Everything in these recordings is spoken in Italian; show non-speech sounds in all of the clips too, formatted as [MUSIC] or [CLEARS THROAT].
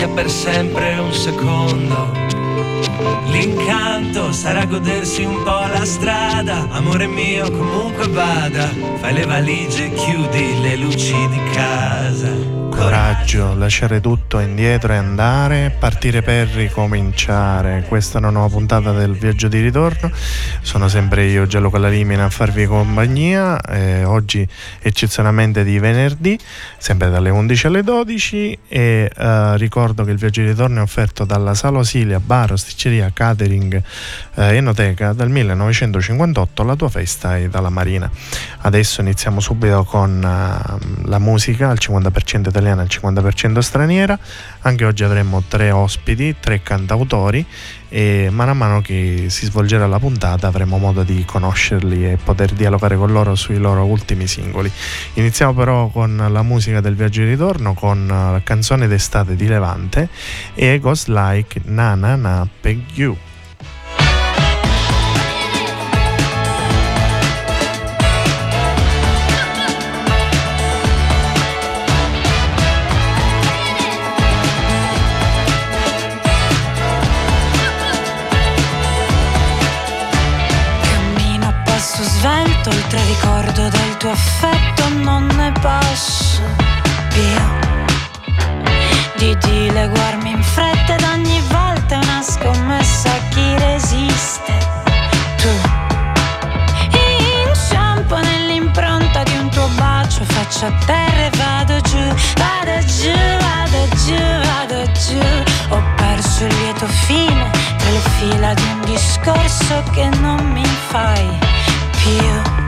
sia per sempre un secondo. L'incanto sarà godersi un po' la strada, amore mio comunque vada, fai le valigie, chiudi le luci di casa coraggio, lasciare tutto indietro e andare, partire per ricominciare. Questa è una nuova puntata del viaggio di ritorno. Sono sempre io, Giallo Callalimina, a farvi compagnia. Eh, oggi eccezionalmente di venerdì, sempre dalle 11 alle 12. E eh, ricordo che il viaggio di ritorno è offerto dalla Sala Osilia, bar, osticceria, catering, eh, enoteca dal 1958 la tua festa è dalla Marina. Adesso iniziamo subito con uh, la musica al 50% italiana e al 50% straniera. Anche oggi avremo tre ospiti, tre cantautori e mano a mano che si svolgerà la puntata avremo modo di conoscerli e poter dialogare con loro sui loro ultimi singoli. Iniziamo però con la musica del viaggio di ritorno con la canzone d'estate di Levante e Ghost Like Na Na Na Peg You. Oltre ricordo del tuo affetto non ne posso più di dileguarmi in fretta ed ogni volta è una scommessa a chi resiste. Tu inciampo nell'impronta di un tuo bacio faccio a terra e vado giù vado giù vado giù vado giù. Ho perso il lieto fine tra le fila di un discorso che non mi fai più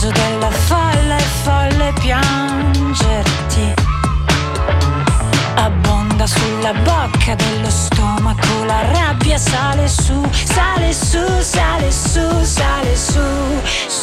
peso della folla e folle piangerti. Abbonda sulla bocca dello stomaco, la rabbia sale su, sale su, sale su, sale su.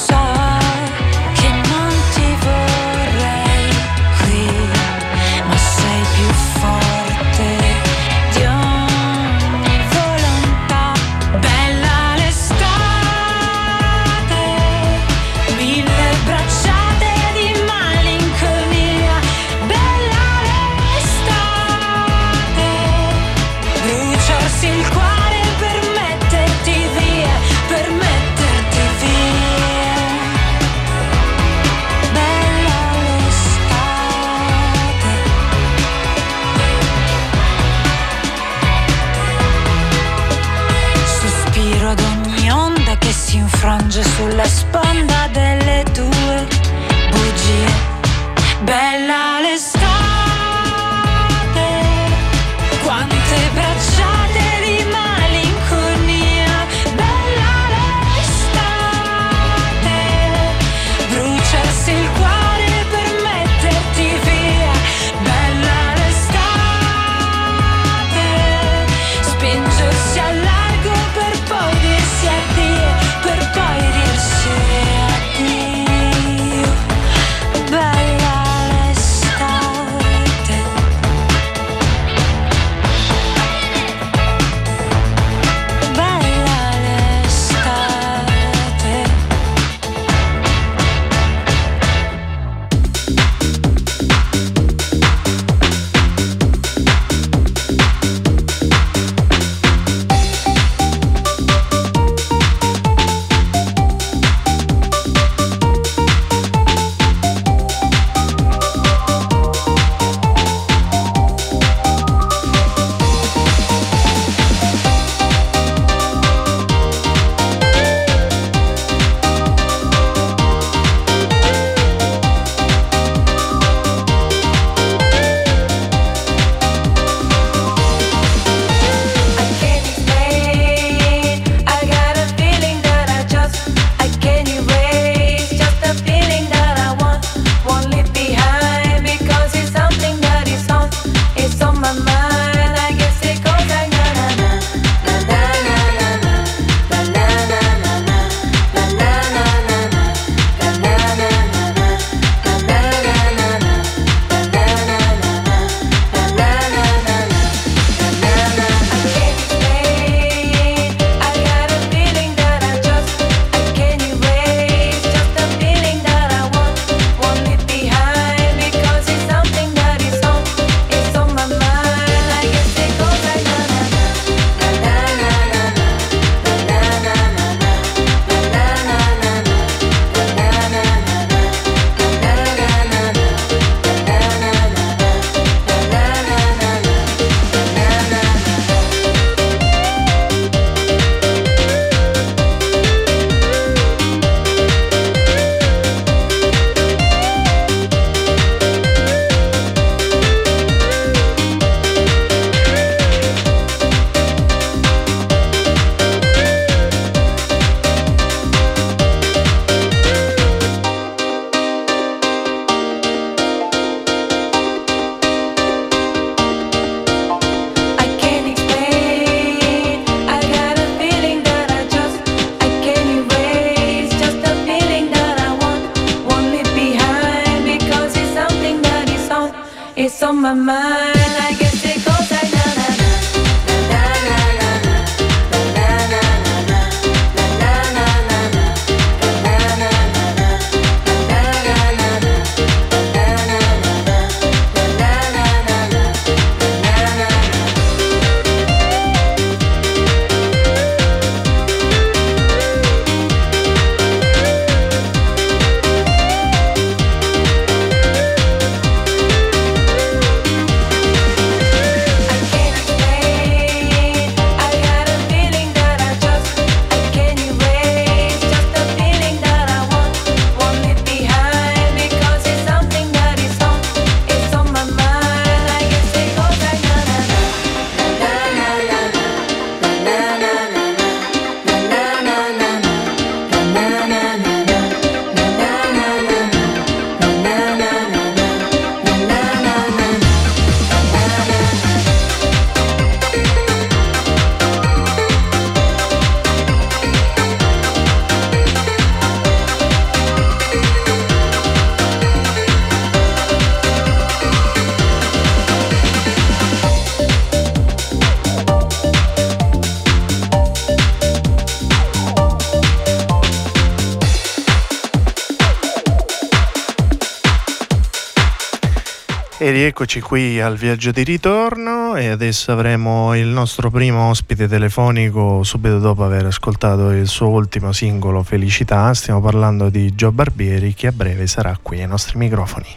E rieccoci qui al viaggio di ritorno e adesso avremo il nostro primo ospite telefonico subito dopo aver ascoltato il suo ultimo singolo Felicità. Stiamo parlando di Gio Barbieri che a breve sarà qui ai nostri microfoni.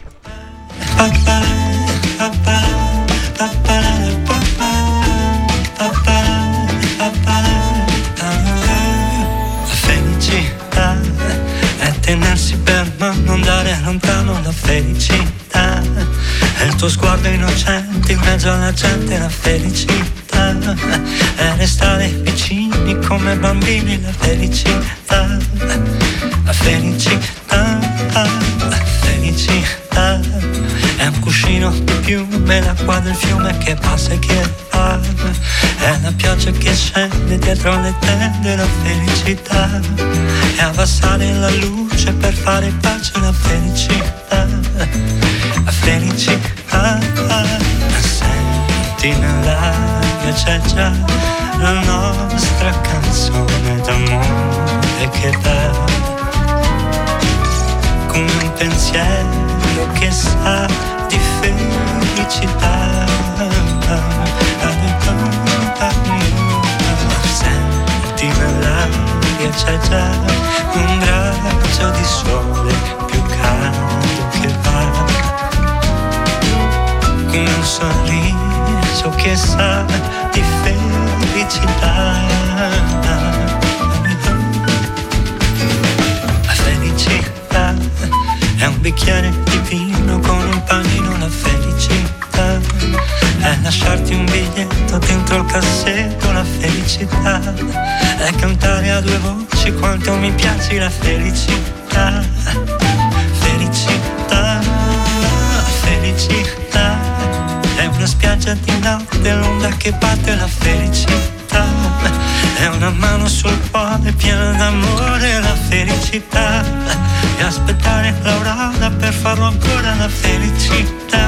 La felicità è tenersi per non andare lontano la felicità tuo sguardo innocente in mezzo alla gente la felicità. È restare vicini come bambini la felicità. La felicità la felicità è un cuscino di piume l'acqua del fiume che passa e che va è la pioggia che scende dietro le tende la felicità. È abbassare la luce per fare pace la felicità. La felicità. Senti nell'aria c'è già la nostra canzone d'amore che dà pensiero che sa di felicità. Senti nell'aria c'è già un raggio di sole più caldo che va, un sorriso che sa di felicità. Bicchiere di vino con un panino, la felicità è lasciarti un biglietto dentro il cassetto, la felicità è cantare a due voci quanto mi piaci la felicità. Felicità, felicità è una spiaggia di notte, l'onda che batte la felicità. È una mano sul cuore piena d'amore, la felicità. E aspettare l'aurora per farlo ancora la felicità.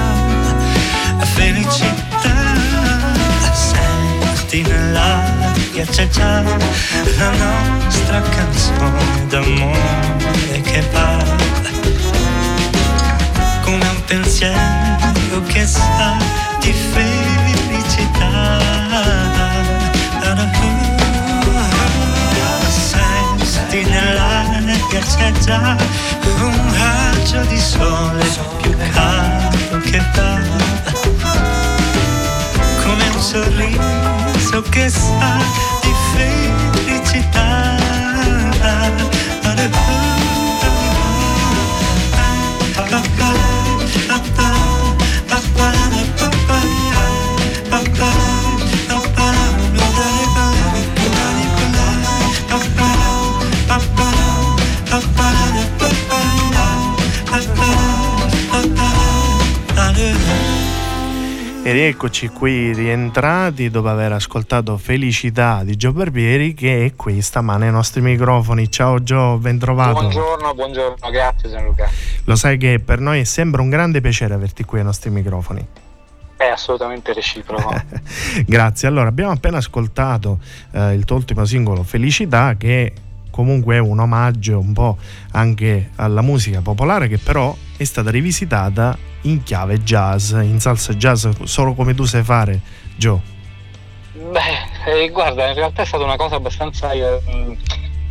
La felicità. Senti nell'aria c'è già la nostra canzone d'amore che va come un pensiero che sa di felicità. Senti nell'aria c'è già un raggio di sole più caldo che va come un sorriso che sa di felicità. E rieccoci qui rientrati dopo aver ascoltato Felicità di Gio Barbieri che è qui stamane ai nostri microfoni. Ciao Gio, ben trovato. Buongiorno, buongiorno, grazie Gianluca. Lo sai che per noi è sempre un grande piacere averti qui ai nostri microfoni. È assolutamente reciproco. [LAUGHS] Grazie. Allora, abbiamo appena ascoltato eh, il tuo ultimo singolo Felicità che comunque è un omaggio un po' anche alla musica popolare che però è stata rivisitata in chiave jazz, in salsa jazz, solo come tu sai fare, Joe. Beh, eh, guarda, in realtà è stata una cosa abbastanza eh,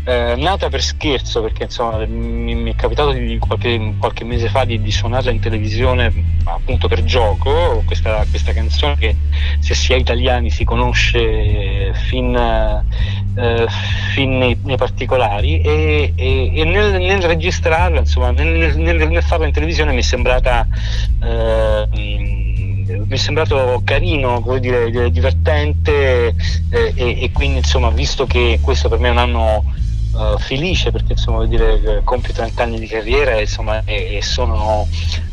eh, nata per scherzo, perché insomma mi, mi è capitato di, qualche, qualche, mese fa di, di, suonarla in televisione appunto per gioco, questa, questa, canzone che se si è italiani si conosce fin, eh, fin nei, nei, particolari e, e, e nel, nel, registrarla, insomma, nel, nel, nel, farla in televisione mi è sembrata... Eh, mi è sembrato carino, come dire, divertente eh, e, e, quindi insomma visto che questo per me è un anno uh, felice perché insomma vuol dire compio 30 anni di carriera insomma, e, e sono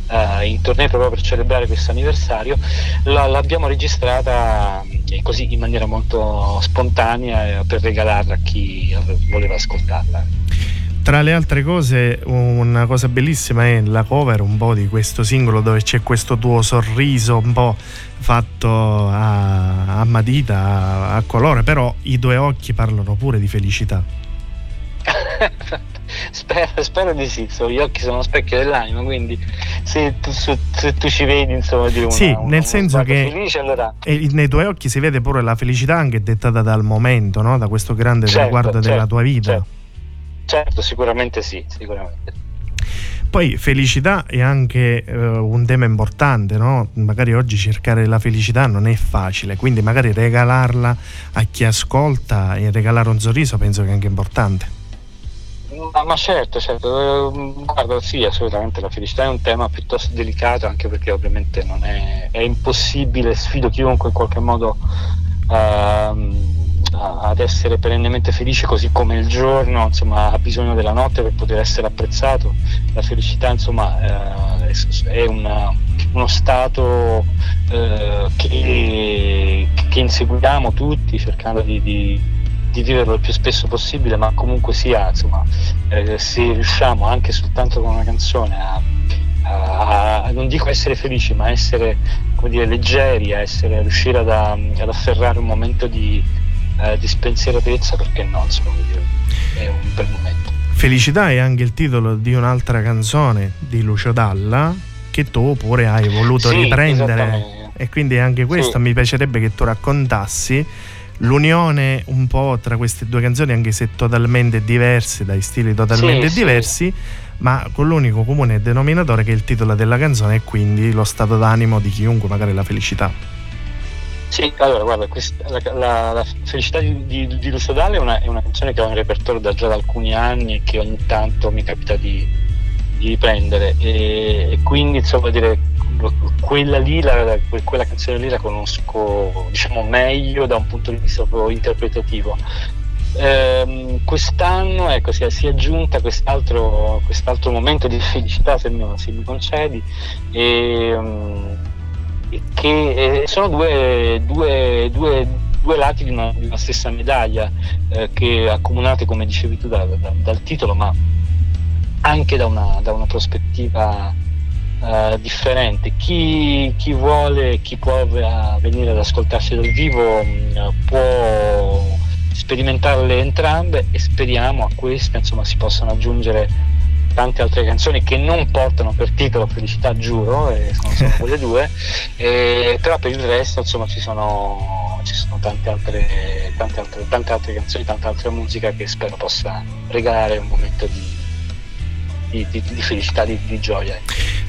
uh, in tournée proprio per celebrare questo anniversario la, l'abbiamo registrata eh, così in maniera molto spontanea per regalarla a chi voleva ascoltarla tra le altre cose, una cosa bellissima è la cover un po' di questo singolo dove c'è questo tuo sorriso un po' fatto a, a matita, a, a colore, però i tuoi occhi parlano pure di felicità. Spero, spero, di sì, so, gli occhi sono specchio dell'anima, quindi se tu, se, se tu ci vedi insomma di una, Sì, una, nel senso che felice, allora... nei tuoi occhi si vede pure la felicità anche dettata dal momento, no? da questo grande certo, traguardo certo, della tua vita. Certo, certo, sicuramente sì, sicuramente. Poi felicità è anche uh, un tema importante, no? Magari oggi cercare la felicità non è facile, quindi magari regalarla a chi ascolta e regalare un sorriso penso che è anche importante. Ma, ma, certo, certo, guarda sì, assolutamente la felicità è un tema piuttosto delicato anche perché ovviamente non è, è impossibile, sfido chiunque in qualche modo uh, ad essere perennemente felice così come il giorno insomma, ha bisogno della notte per poter essere apprezzato, la felicità insomma, uh, è una, uno stato uh, che, che, inseguiamo tutti cercando di, di di viverlo il più spesso possibile, ma comunque sia, insomma, eh, se riusciamo anche soltanto con una canzone a, a, a non dico essere felici, ma essere come dire, leggeri, a essere, riuscire ad, ad afferrare un momento di, eh, di spensieratezza, perché no, insomma, è un bel momento. Felicità è anche il titolo di un'altra canzone di Lucio Dalla che tu pure hai voluto sì, riprendere e quindi anche questo sì. mi piacerebbe che tu raccontassi l'unione un po' tra queste due canzoni, anche se totalmente diverse, dai stili totalmente sì, diversi, sì. ma con l'unico comune denominatore che è il titolo della canzone e quindi lo stato d'animo di chiunque, magari la felicità. Sì, allora guarda, questa, la, la, la, felicità di, di, di Lucio Dalla è una, è una, canzone che ho in repertorio da già da alcuni anni e che ogni tanto mi capita di, di riprendere e, e, quindi insomma dire quella lì, la, quella canzone lì la conosco diciamo meglio da un punto di vista proprio interpretativo. Eh, quest'anno ecco, si, è, si è aggiunta quest'altro, quest'altro, momento di felicità se mi, se mi concedi e, um, che eh, sono due, due, due, due lati di una, di una, stessa medaglia eh, che accomunate come dicevi tu da, da, dal titolo ma anche da una, da una prospettiva uh, differente. Chi, chi, vuole, chi può venire ad ascoltarsi dal vivo um, può sperimentarle entrambe e speriamo a queste insomma, si possano aggiungere tante altre canzoni che non portano per titolo Felicità Giuro, e sono solo quelle [LAUGHS] due, e, però per il resto insomma ci sono, ci sono tante, altre, tante, altre, tante altre canzoni, tanta altra musica che spero possa regalare un momento di, di, di, di felicità, di, di gioia.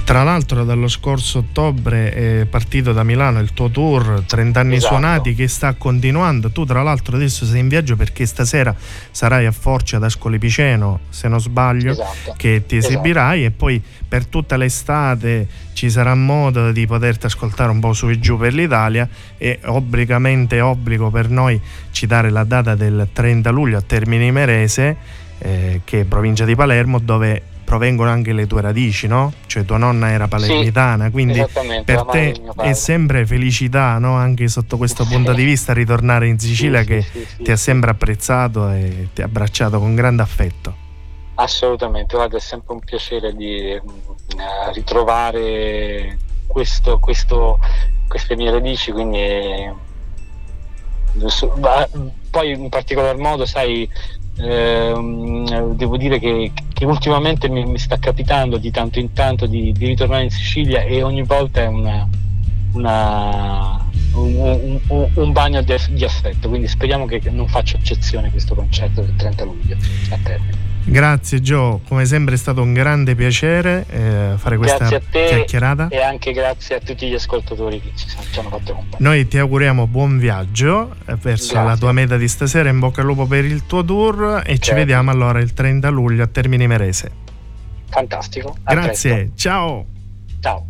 Tra l'altro dallo scorso ottobre è partito da Milano il tuo tour 30 anni esatto. suonati che sta continuando. Tu tra l'altro adesso sei in viaggio perché stasera sarai a Forcia ad Ascoli Piceno, se non sbaglio, esatto. che ti esatto. esibirai esatto. e poi per tutta l'estate ci sarà modo di poterti ascoltare un po' su e giù per l'Italia e obbligamente obbligo per noi citare la data del 30 luglio a Termini Merese eh, che è provincia di Palermo dove provengono anche le tue radici, no? Cioè tua nonna era palermitana, sì, quindi per te è sempre felicità, no? Anche sotto questo punto di vista ritornare in Sicilia sì, che sì, ti ha sempre apprezzato e ti ha abbracciato con grande affetto. Assolutamente, guarda, è sempre un piacere di uh, ritrovare questo, questo queste mie radici, quindi eh, poi in particolar modo, sai, ehm, devo dire che, che ultimamente mi, mi, sta capitando di tanto in tanto di, di ritornare in Sicilia e ogni volta è una, una, un, un, un, bagno di, affetto, quindi speriamo che non faccia eccezione questo concerto del 30 luglio a termine. Grazie Gio, come sempre è stato un grande piacere eh, fare questa chiacchierata. E anche grazie a tutti gli ascoltatori che ci, ci hanno fatto compagnia. Noi ti auguriamo buon viaggio eh, verso grazie. la tua meta di stasera, in bocca al lupo per il tuo tour e certo. ci vediamo allora il 30 luglio a Termini Merese. Fantastico. grazie, presto. ciao. Ciao.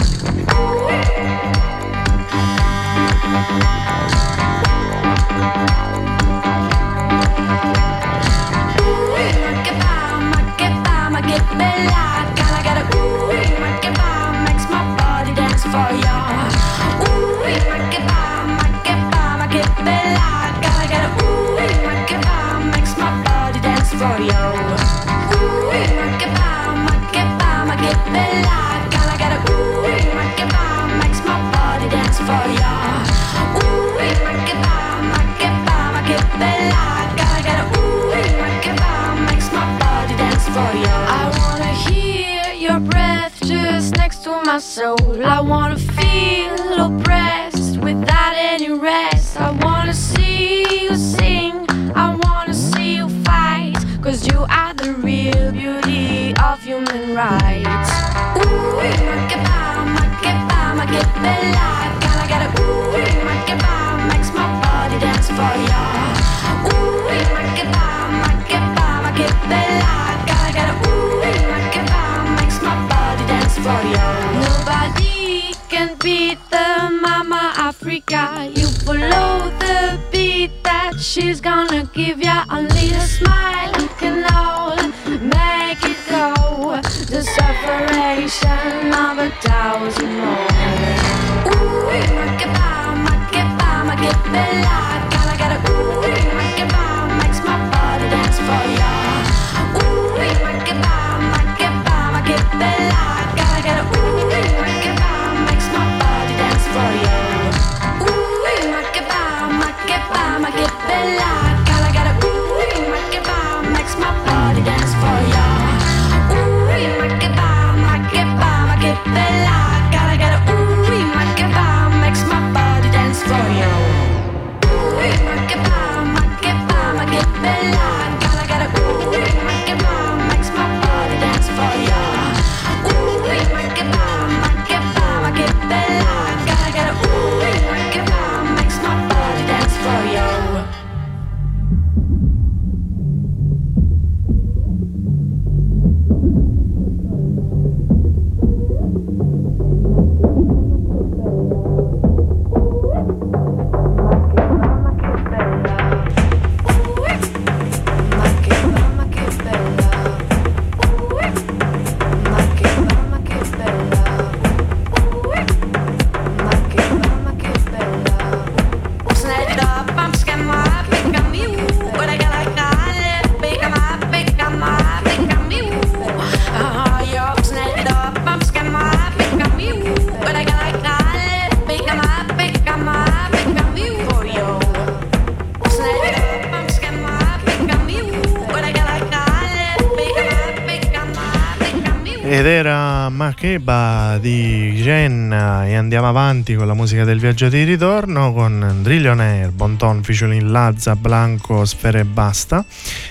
Makeba di Jenna e andiamo avanti con la musica del viaggio di ritorno con Drillionaire, Bonton, Ficiolin, Lazza, Blanco, Sfere e Basta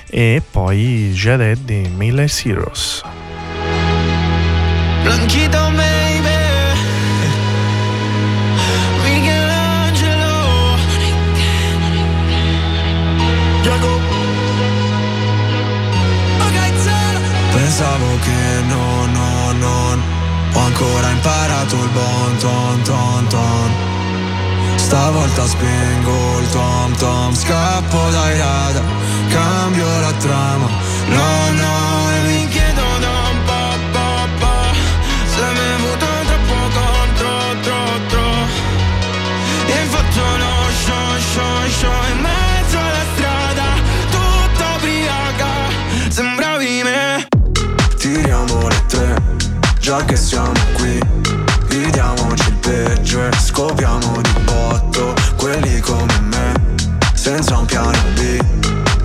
e poi Jaded di Miller Heroes. Blanchito maybe Michelangelo Pensavo che no, no, non ho ancora imparato il bon ton ton ton. Stavolta spengo il tom tom. Scappo dai radar, cambio la trama. No, no, e mi chiedo da un po', po', Se mi hai troppo contro, tro, tro. E faccio lo show, show, show già che siamo qui. Vediamoci il peggio e scopriamo di botto Quelli come me, senza un piano B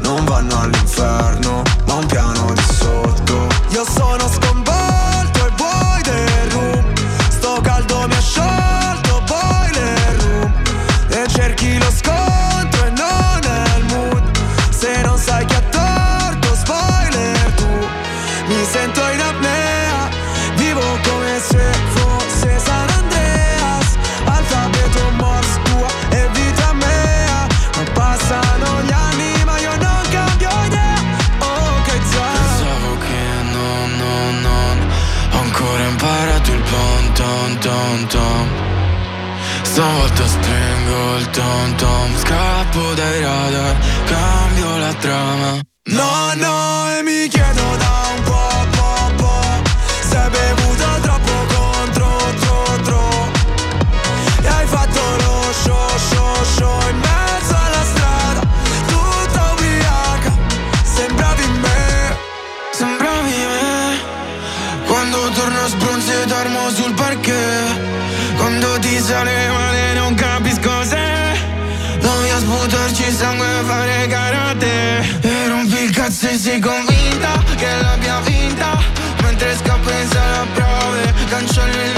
Non vanno all'inferno, ma un piano tom. Tom Stavolta spengo il tom tom. Scappo dai radar Cambio la trama. No, no, e mi Sei convinta che l'abbia vinta Mentre scappo in sala prove Cancello il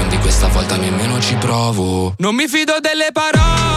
quindi questa volta nemmeno ci provo. Non mi fido delle parole.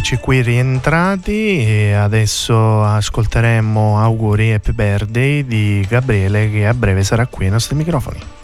Eccoci qui rientrati e adesso ascolteremo auguri Happy Birthday di Gabriele che a breve sarà qui ai nostri microfoni.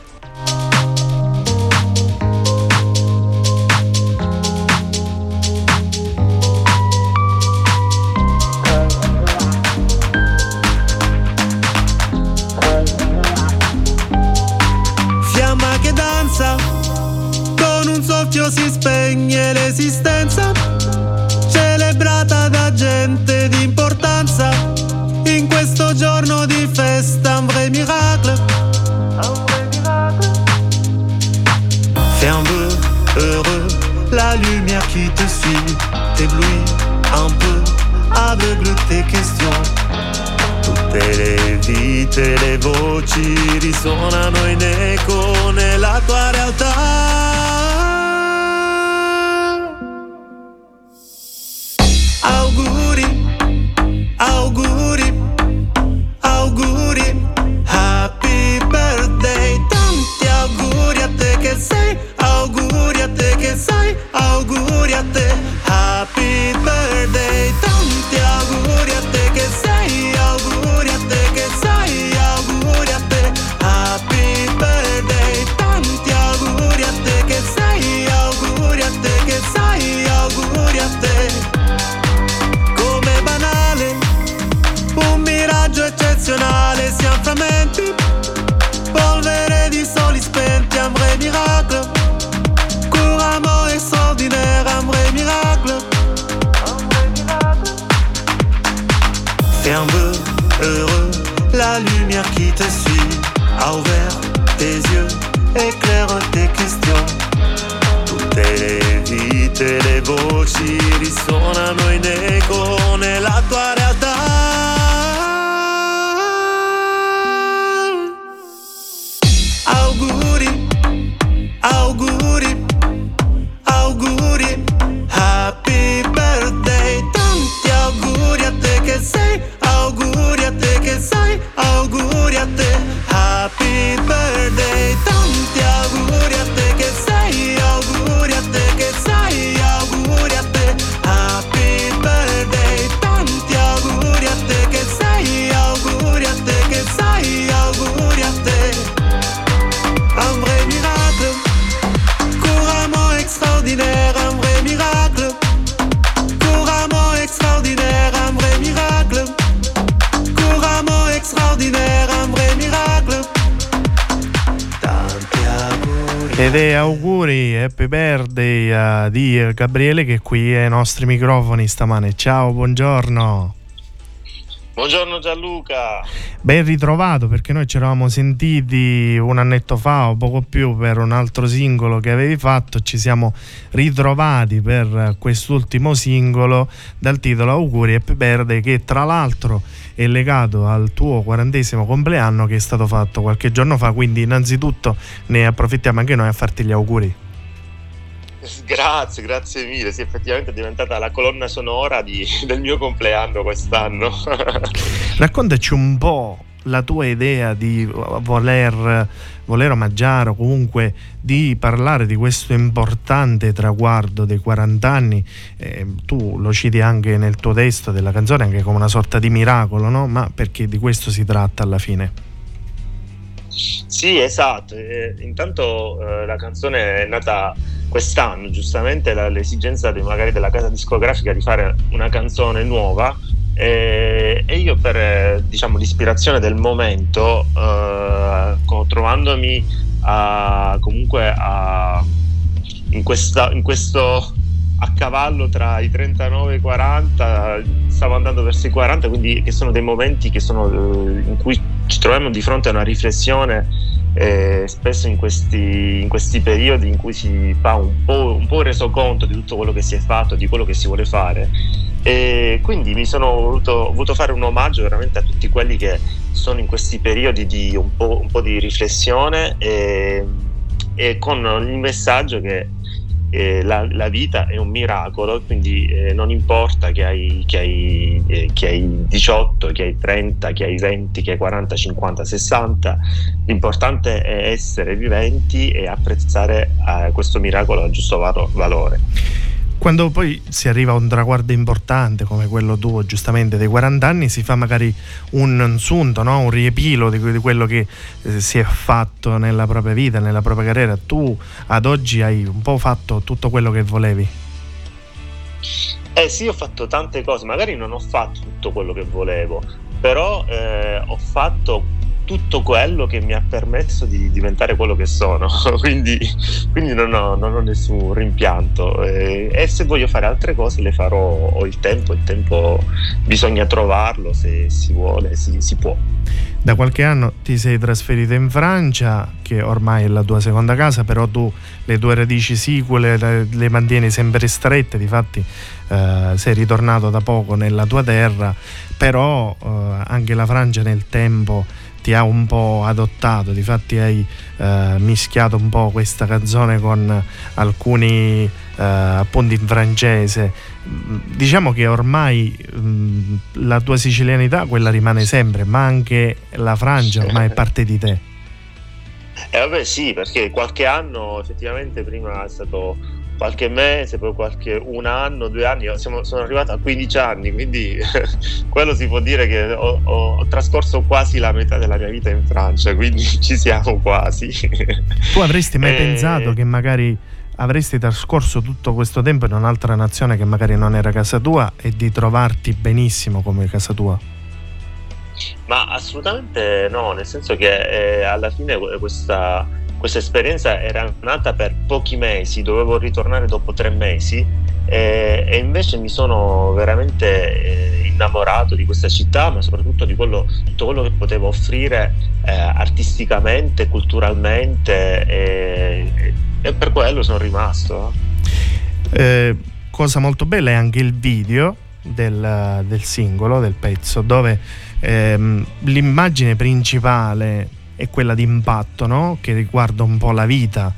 Gabriele che è qui ai nostri microfoni stamane. Ciao, buongiorno. Buongiorno Gianluca. Ben ritrovato perché noi ci eravamo sentiti un annetto fa o poco più per un altro singolo che avevi fatto, ci siamo ritrovati per quest'ultimo singolo dal titolo Auguri e Perde che tra l'altro è legato al tuo quarantesimo compleanno che è stato fatto qualche giorno fa, quindi innanzitutto ne approfittiamo anche noi a farti gli auguri. Grazie, grazie mille. Sì, effettivamente è diventata la colonna sonora di, del mio compleanno quest'anno. Raccontaci un po' la tua idea di voler, voler omaggiare o comunque di parlare di questo importante traguardo dei 40 anni. Eh, tu lo citi anche nel tuo testo della canzone, anche come una sorta di miracolo, no? Ma perché di questo si tratta alla fine? Sì, esatto. Eh, intanto eh, la canzone è nata quest'anno, giustamente l'esigenza di, magari della casa discografica di fare una canzone nuova eh, e io per diciamo, l'ispirazione del momento, eh, trovandomi a, comunque a, in, questa, in questo a cavallo tra i 39 e i 40, stavo andando verso i 40, quindi che sono dei momenti sono, eh, in cui ci troviamo di fronte a una riflessione eh, spesso in questi, in questi, periodi in cui si fa un po', un po' resoconto di tutto quello che si è fatto, di quello che si vuole fare. E quindi mi sono voluto, voluto fare un omaggio veramente a tutti quelli che sono in questi periodi di un po', un po di riflessione e, e con il messaggio che eh, la, la, vita è un miracolo, quindi eh, non importa che hai, che, hai, eh, che hai, 18, che hai 30, che hai 20, che hai 40, 50, 60, l'importante è essere viventi e apprezzare eh, questo miracolo al giusto valore. Quando poi si arriva a un traguardo importante come quello tuo, giustamente dei 40 anni, si fa magari un sunto, no? un riepilo di, di quello che eh, si è fatto nella propria vita, nella propria carriera. Tu ad oggi hai un po' fatto tutto quello che volevi. Eh sì, ho fatto tante cose, magari non ho fatto tutto quello che volevo, però eh, ho fatto tutto quello che mi ha permesso di diventare quello che sono, [LAUGHS] quindi, quindi non, ho, non, ho, nessun rimpianto. E, e, se voglio fare altre cose le farò, ho il tempo, il tempo bisogna trovarlo, se si vuole si, si può. Da qualche anno ti sei trasferito in Francia, che ormai è la tua seconda casa, però tu le tue radici sicule le, le mantieni sempre strette, difatti eh, sei ritornato da poco nella tua terra, però eh, anche la Francia nel tempo ti ha un po' adottato, difatti hai eh, mischiato un po' questa canzone con alcuni eh, appunti in francese. Diciamo che ormai mh, la tua sicilianità, quella rimane sempre, ma anche la Francia ormai è parte di te. Eh vabbè sì, perché qualche anno effettivamente prima è stato qualche mese, poi qualche un anno, due anni, siamo, sono arrivato a 15 anni, quindi [LAUGHS] quello si può dire che ho, ho, trascorso quasi la metà della mia vita in Francia, quindi [LAUGHS] ci siamo quasi. Tu avresti mai e... pensato che magari avresti trascorso tutto questo tempo in un'altra nazione che magari non era casa tua e di trovarti benissimo come casa tua? Ma assolutamente no, nel senso che eh, alla fine questa questa esperienza era nata per pochi mesi, dovevo ritornare dopo tre mesi e, e invece mi sono veramente eh, innamorato di questa città, ma soprattutto di quello, tutto quello che potevo offrire eh, artisticamente, culturalmente e, e, per quello sono rimasto. Eh, cosa molto bella è anche il video del, del singolo, del pezzo, dove ehm, l'immagine principale è quella di impatto, no? che riguarda un po' la vita,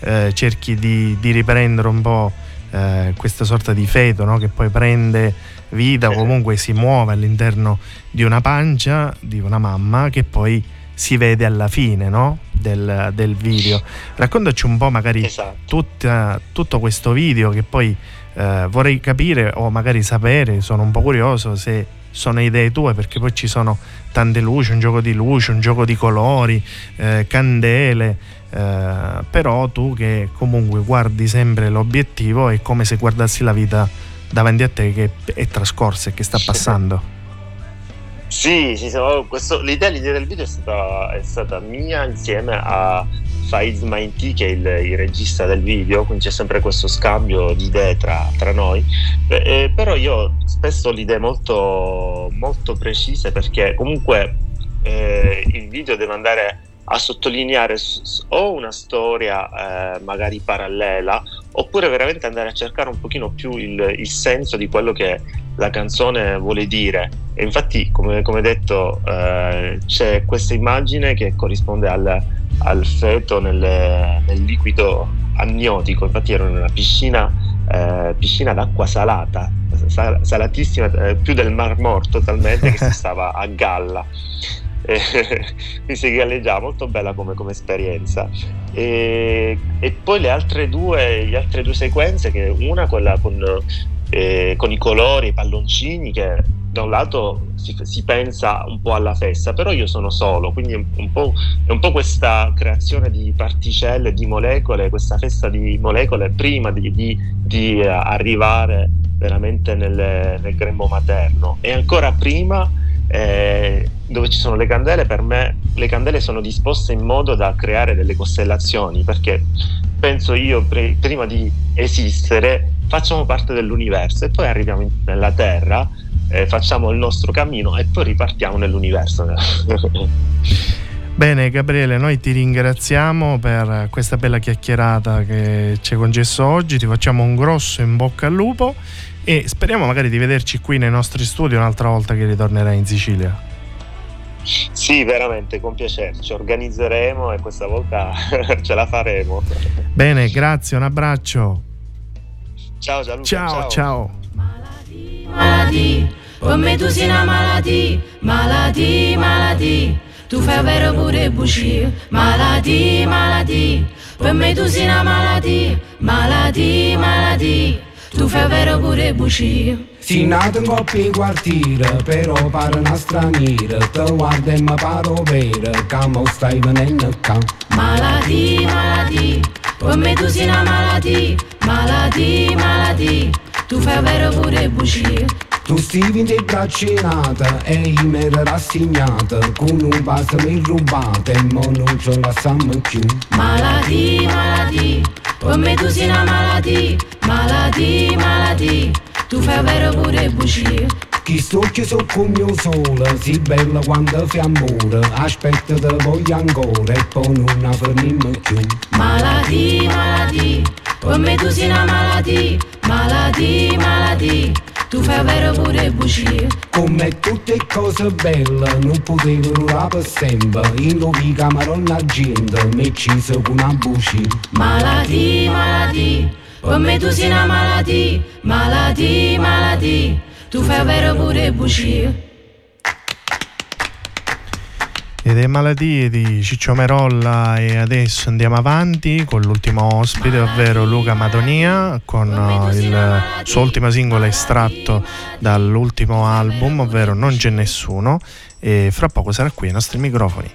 eh, cerchi di, di, riprendere un po' eh, questa sorta di feto no? che poi prende vita o comunque si muove all'interno di una pancia di una mamma che poi si vede alla fine no? del, del, video. Raccontaci un po' magari esatto. tutta, tutto questo video che poi eh, vorrei capire o magari sapere, sono un po' curioso se sono idee tue perché poi ci sono tante luci, un gioco di luce, un gioco di colori, eh, candele, eh, però tu che comunque guardi sempre l'obiettivo è come se guardassi la vita davanti a te che è trascorsa e che sta passando. Sì, sì, questo, l'idea, l'idea, del video è stata, è stata, mia insieme a Faiz Mainti che è il, il, regista del video, quindi c'è sempre questo scambio di idee tra, tra noi, eh, però io spesso ho le idee molto, molto precise perché comunque eh, il video deve andare a sottolineare o una storia eh, magari parallela oppure veramente andare a cercare un pochino più il, il, senso di quello che la canzone vuole dire. E infatti come, come detto eh, c'è questa immagine che corrisponde al, al feto nel, nel, liquido amniotico. Infatti ero in una piscina, eh, piscina d'acqua salata sal, salatissima eh, più del mar morto talmente che si [LAUGHS] stava a galla. [LAUGHS] Quindi si galleggiava molto bella come, come esperienza. E, e, poi le altre, due, le altre due sequenze che una quella con, eh, con i colori i palloncini che da un lato si, si, pensa un po' alla festa, però io sono solo, quindi è un, po', è un po' questa creazione di particelle, di molecole, questa festa di molecole prima di, di, di arrivare veramente nel, nel grembo materno. E ancora prima eh, dove ci sono le candele, per me le candele sono disposte in modo da creare delle costellazioni, perché penso io pre- prima di esistere facciamo parte dell'universo e poi arriviamo in- nella Terra, eh, facciamo il nostro cammino e poi ripartiamo nell'universo. [LAUGHS] Bene Gabriele, noi ti ringraziamo per questa bella chiacchierata che ci hai concesso oggi, ti facciamo un grosso in bocca al lupo e speriamo magari di vederci qui nei nostri studi un'altra volta che ritornerai in Sicilia. Sì, veramente, con piacere. Ci organizzeremo e questa volta [LAUGHS] ce la faremo. Bene, grazie, un abbraccio. Ciao Gianluca. Ciao, ciao. ciao. Malati, malati, come tu sei una malati, malati, malati. Tu fai vero pure bugie, malati, malati. Per me tu sei una malati, malati, malati. Tu fai vero pure bugie. Si nato in coppia in quartiere, però pare una straniera, te guarda e mi paro vero, che mo stai venendo qua. Malati, malati, per me tu sei una malati, malati, malati, tu fai vero pure bugie. Tu stivi di braccinata e io mi ero rassegnata, con un vaso mi rubate e mo non ce la lasciamo più. Malati, malati, per me tu sei una malati, malati, malati, tu fai vero pure bugie. Chi stucchi su con mio sole, si bella quando fai amore, aspetta te voglio ancora e poi non la fermiamo più. Malati, malati, per me tu sei una malati, malati, malati, tu fai vero pure bugie. Come tutte cose belle non potevo durare per sempre, in nuovi camerone argento mi ucciso con una buci. Malati, malati, per me tu sei una malati, malati, malati, tu fai vero pure bugie. E delle malattie di Ciccio Merolla e adesso andiamo avanti con l'ultimo ospite, ovvero Luca Madonia, con uh, il suo ultimo singolo estratto dall'ultimo album, ovvero Non c'è nessuno, e fra poco sarà qui ai nostri microfoni.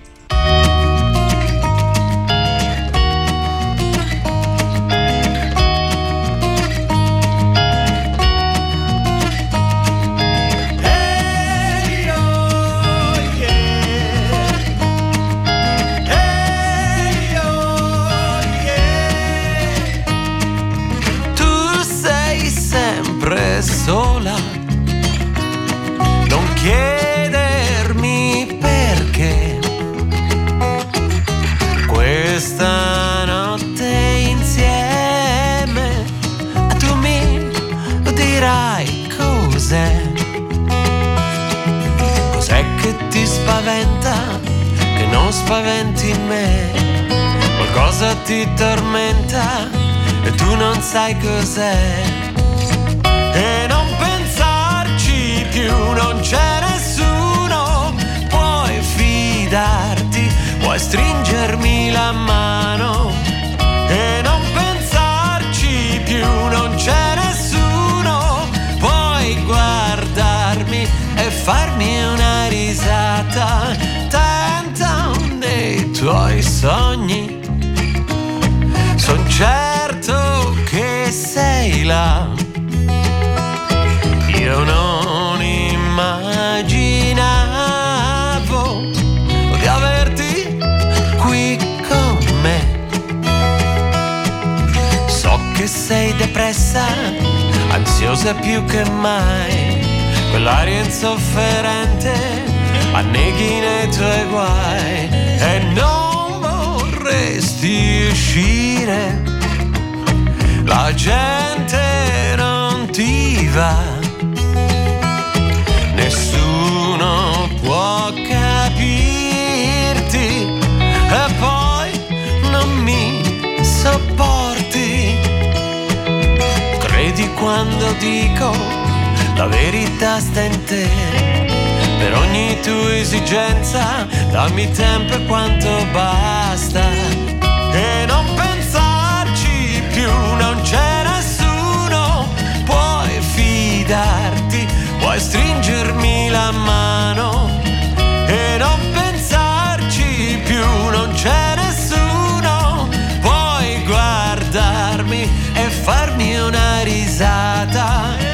Qualcosa ti tormenta e tu non sai cos'è. E non pensarci più, non c'è nessuno. Puoi fidarti, puoi stringermi la mano. E non pensarci più, non c'è nessuno. Puoi guardarmi e farmi una risata. Tenta nei tuoi sogni. Son certo che sei là. Io non immaginavo di averti qui con me. So che sei depressa, ansiosa più che mai. Quell'aria insofferente anneghi nei tuoi guai e non vorresti uscire. La gente non ti va, nessuno può capirti e poi non mi sopporti. Credi quando dico la verità sta in te. Per ogni tua esigenza dammi tempo e quanto basta. Puoi stringermi la mano. E non pensarci più, non c'è nessuno. Puoi guardarmi e farmi una risata.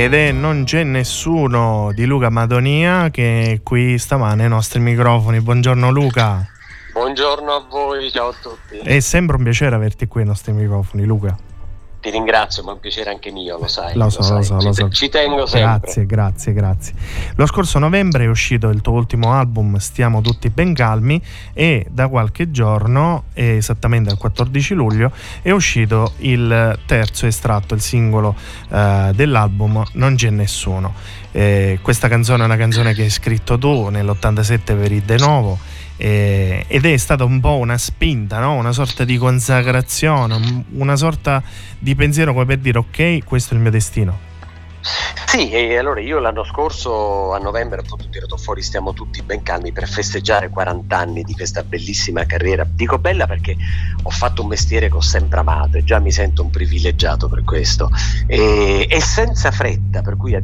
Ed è Non c'è nessuno di Luca Madonia che è qui stamane ai nostri microfoni. Buongiorno Luca. Buongiorno a voi, ciao a tutti. È sempre un piacere averti qui ai nostri microfoni, Luca. Ti ringrazio, ma è un piacere anche mio, lo sai. Lo so, lo sai. so, lo so. ci tengo sempre. Grazie, grazie, grazie. Lo scorso novembre è uscito il tuo ultimo album Stiamo tutti ben calmi e da qualche giorno, esattamente il 14 luglio, è uscito il terzo estratto, il singolo eh, dell'album Non c'è nessuno. Eh, questa canzone è una canzone che hai scritto tu nell'87 per il De Novo eh, ed è stata un po' una spinta, no? una sorta di consacrazione, una sorta di pensiero come per dire ok, questo è il mio destino. Sì, e allora io l'anno scorso a novembre appunto ho tirato fuori Stiamo tutti ben calmi per festeggiare 40 anni di questa bellissima carriera. Dico bella perché ho fatto un mestiere che ho sempre amato e già mi sento un privilegiato per questo. E, e senza fretta, per cui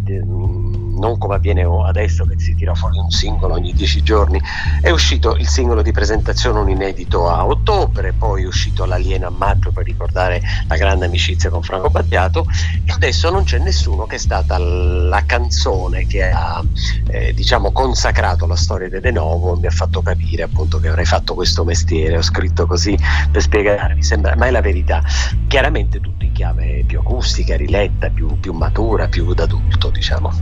non come avviene adesso che si tira fuori un singolo ogni dieci giorni, è uscito il singolo di presentazione, un inedito a ottobre, poi è uscito l'alieno a maggio per ricordare la grande amicizia con Franco Battiato e adesso non c'è nessuno che stata la canzone che ha eh, diciamo consacrato la storia di De Novo e mi ha fatto capire appunto che avrei fatto questo mestiere, ho scritto così per spiegarvi, sembra, ma è la verità, chiaramente tutto in chiave più acustica, riletta, più, più matura, più d'adulto diciamo.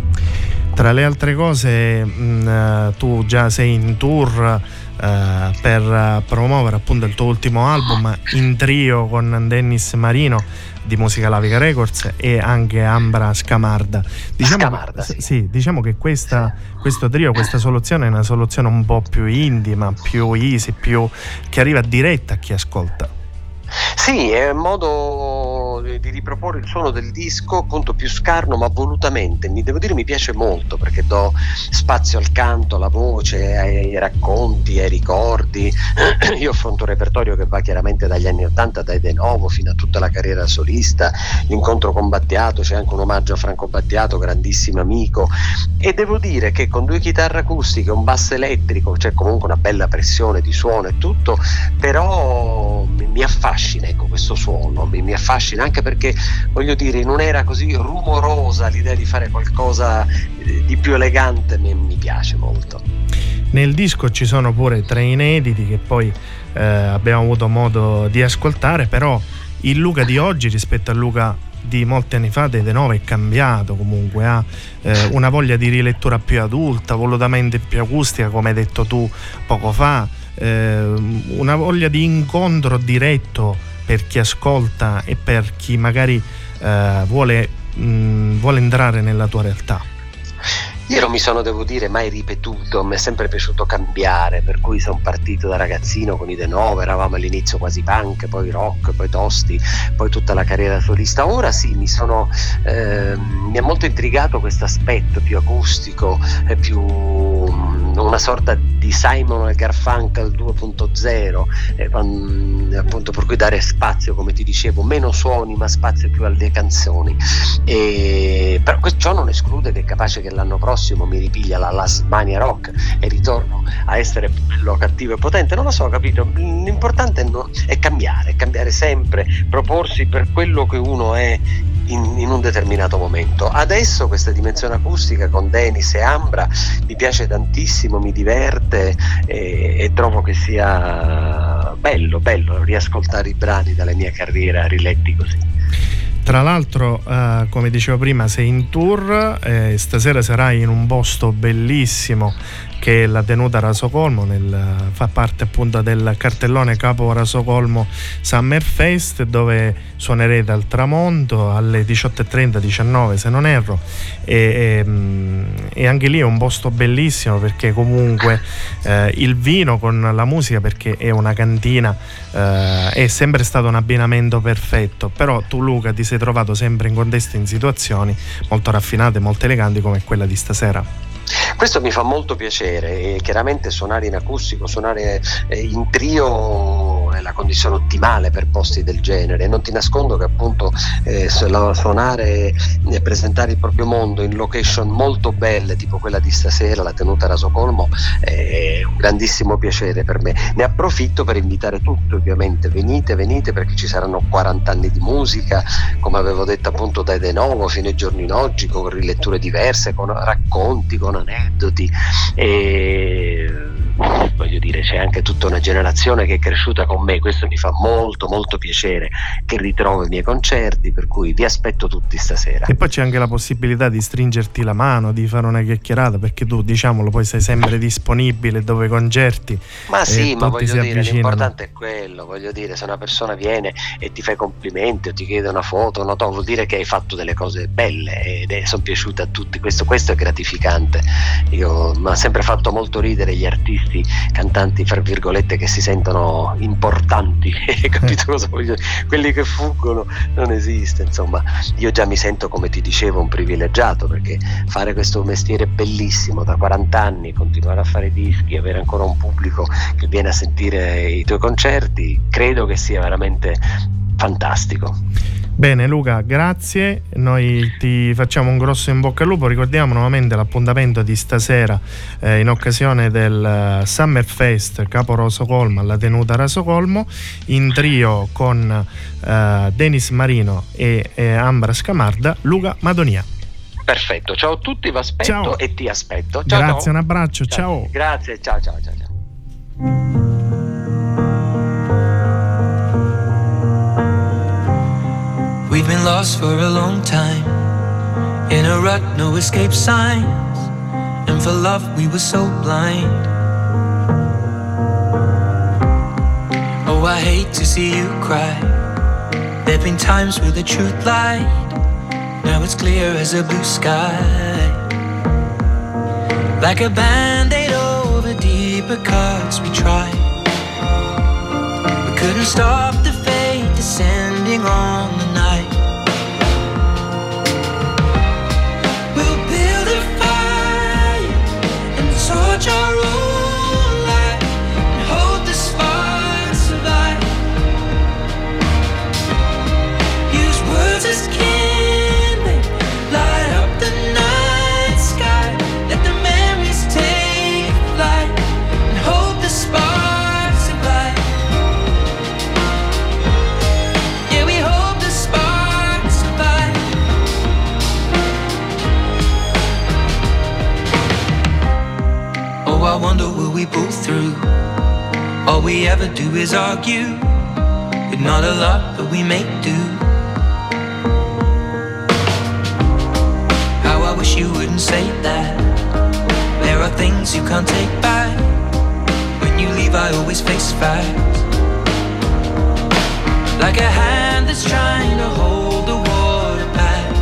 Tra le altre cose, mh, tu già sei in tour uh, per promuovere appunto il tuo ultimo album in trio con Dennis Marino di Musica Lavica Records e anche Ambra Scamarda. Diciamo, Scamarda, sì. sì. diciamo che questa, questo trio, questa soluzione è una soluzione un po' più intima, più easy, più, che arriva diretta a chi ascolta. Sì, è un modo di riproporre il suono del disco appunto più scarno ma volutamente. Mi devo dire mi piace molto perché do spazio al canto, alla voce, ai, ai racconti, ai ricordi. [CLEARS THROAT] Io affronto un repertorio che va chiaramente dagli anni 80, dai De Novo fino a tutta la carriera solista, l'incontro con Battiato, c'è anche un omaggio a Franco Battiato, grandissimo amico. E devo dire che con due chitarre acustiche, un basso elettrico, c'è comunque una bella pressione di suono e tutto, però mi, affascina ecco, questo suono, mi, affascina anche perché voglio dire in un'era così rumorosa l'idea di fare qualcosa eh, di più elegante mi, mi piace molto. Nel disco ci sono pure tre inediti che poi eh, abbiamo avuto modo di ascoltare, però il Luca di oggi rispetto al Luca di molti anni fa, Dede 9 è cambiato comunque, ha eh, una voglia di rilettura più adulta, volutamente più acustica, come hai detto tu poco fa eh, una voglia di incontro diretto per chi ascolta e per chi magari eh, vuole, mh, vuole entrare nella tua realtà. Io non mi sono, devo dire, mai ripetuto, mi è sempre piaciuto cambiare, per cui sono partito da ragazzino con i De Nove, eravamo all'inizio quasi punk, poi rock, poi tosti, poi tutta la carriera solista. Ora sì, mi, sono, eh, mi ha molto intrigato questo aspetto più acustico, più una sorta di Simon e Garfunkel 2.0, eh, appunto per cui dare spazio, come ti dicevo, meno suoni ma spazio più alle canzoni. E, però ciò non esclude che è capace che l'anno prossimo mi ripiglia la Last Mania Rock e ritorno a essere bello, cattivo e potente, non lo so, capito? L'importante è, no, è cambiare, cambiare sempre, proporsi per quello che uno è in, in, un determinato momento. Adesso questa dimensione acustica con Denis e Ambra mi piace tantissimo, mi diverte e, e trovo che sia bello, bello riascoltare i brani dalla mia carriera riletti così. Tra l'altro, eh, come dicevo prima, sei in tour, eh, stasera sarai in un posto bellissimo che è la tenuta Rasocolmo, nel, fa parte appunto del cartellone Capo Rasocolmo Summer Fest dove suonerete al tramonto alle 18.30, 19 se non erro. E, e, mm, e, anche lì è un posto bellissimo perché comunque eh, il vino con la musica perché è una cantina eh, è sempre stato un abbinamento perfetto. Però tu Luca ti sei trovato sempre in contesti in situazioni molto raffinate molto eleganti come quella di stasera questo mi fa molto piacere e chiaramente suonare in acustico, suonare eh, in trio è la condizione ottimale per posti del genere. Non ti nascondo che appunto eh, suonare e presentare il proprio mondo in location molto belle, tipo quella di stasera, la tenuta Rasocolmo, è un grandissimo piacere per me. Ne approfitto per invitare tutti, ovviamente. Venite, venite perché ci saranno 40 anni di musica, come avevo detto appunto dai De Novo fino ai giorni d'oggi, con riletture diverse, con racconti, con aneddoti. E voglio dire c'è anche tutta una generazione che è cresciuta con me questo mi fa molto molto piacere che ritrovo i miei concerti per cui vi aspetto tutti stasera. E poi c'è anche la possibilità di stringerti la mano di fare una chiacchierata perché tu diciamolo poi sei sempre disponibile dove concerti ma sì ma voglio dire l'importante è quello voglio dire se una persona viene e ti fa i complimenti o ti chiede una foto no, vuol dire che hai fatto delle cose belle ed sono piaciute a tutti. Questo, questo è gratificante. Io mi ha sempre fatto molto ridere gli artisti artisti, cantanti, fra virgolette, che si sentono importanti, [LAUGHS] capito cosa voglio dire? Quelli che fuggono non esiste, insomma, io già mi sento, come ti dicevo, un privilegiato perché fare questo mestiere bellissimo da 40 anni, continuare a fare dischi, avere ancora un pubblico che viene a sentire i tuoi concerti, credo che sia veramente fantastico. Bene Luca, grazie. Noi ti facciamo un grosso in bocca al lupo. Ricordiamo nuovamente l'appuntamento di stasera eh, in occasione del uh, Summer Fest Capo Rosocolmo alla tenuta Rasocolmo in trio con uh, Denis Marino e, e Ambra Scamarda, Luca Madonia. Perfetto, ciao a tutti, vi aspetto Ciao. e ti aspetto. Ciao, grazie, ciao. un abbraccio, ciao. Grazie, ciao ciao ciao. ciao. We've been lost for a long time. In a rut, no escape signs. And for love, we were so blind. Oh, I hate to see you cry. There've been times where the truth lied. Now it's clear as a blue sky. Like a band aid over deeper cuts, we tried. We couldn't stop the fate descending on the night. Georgia. We ever do is argue. With not a lot, but we make do. How I wish you wouldn't say that. There are things you can't take back. When you leave, I always face facts. Like a hand that's trying to hold the water back.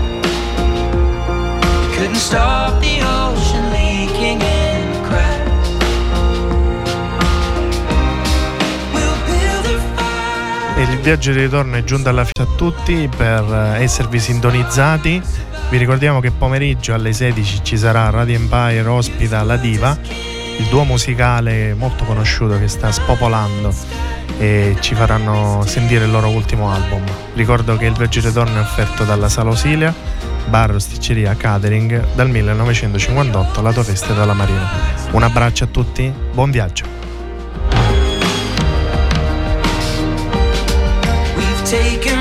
Couldn't stop the ocean leaking E il viaggio di ritorno è giunto alla fine a tutti per eh, esservi sintonizzati. Vi ricordiamo che pomeriggio alle 16 ci sarà Radio Empire ospita La Diva, il duo musicale molto conosciuto che sta spopolando e ci faranno sentire il loro ultimo album. Ricordo che il viaggio di ritorno è offerto dalla Sala Osilia, bar Sticceria Catering dal 1958, la tua festa dalla Marina. Un abbraccio a tutti, buon viaggio. Taken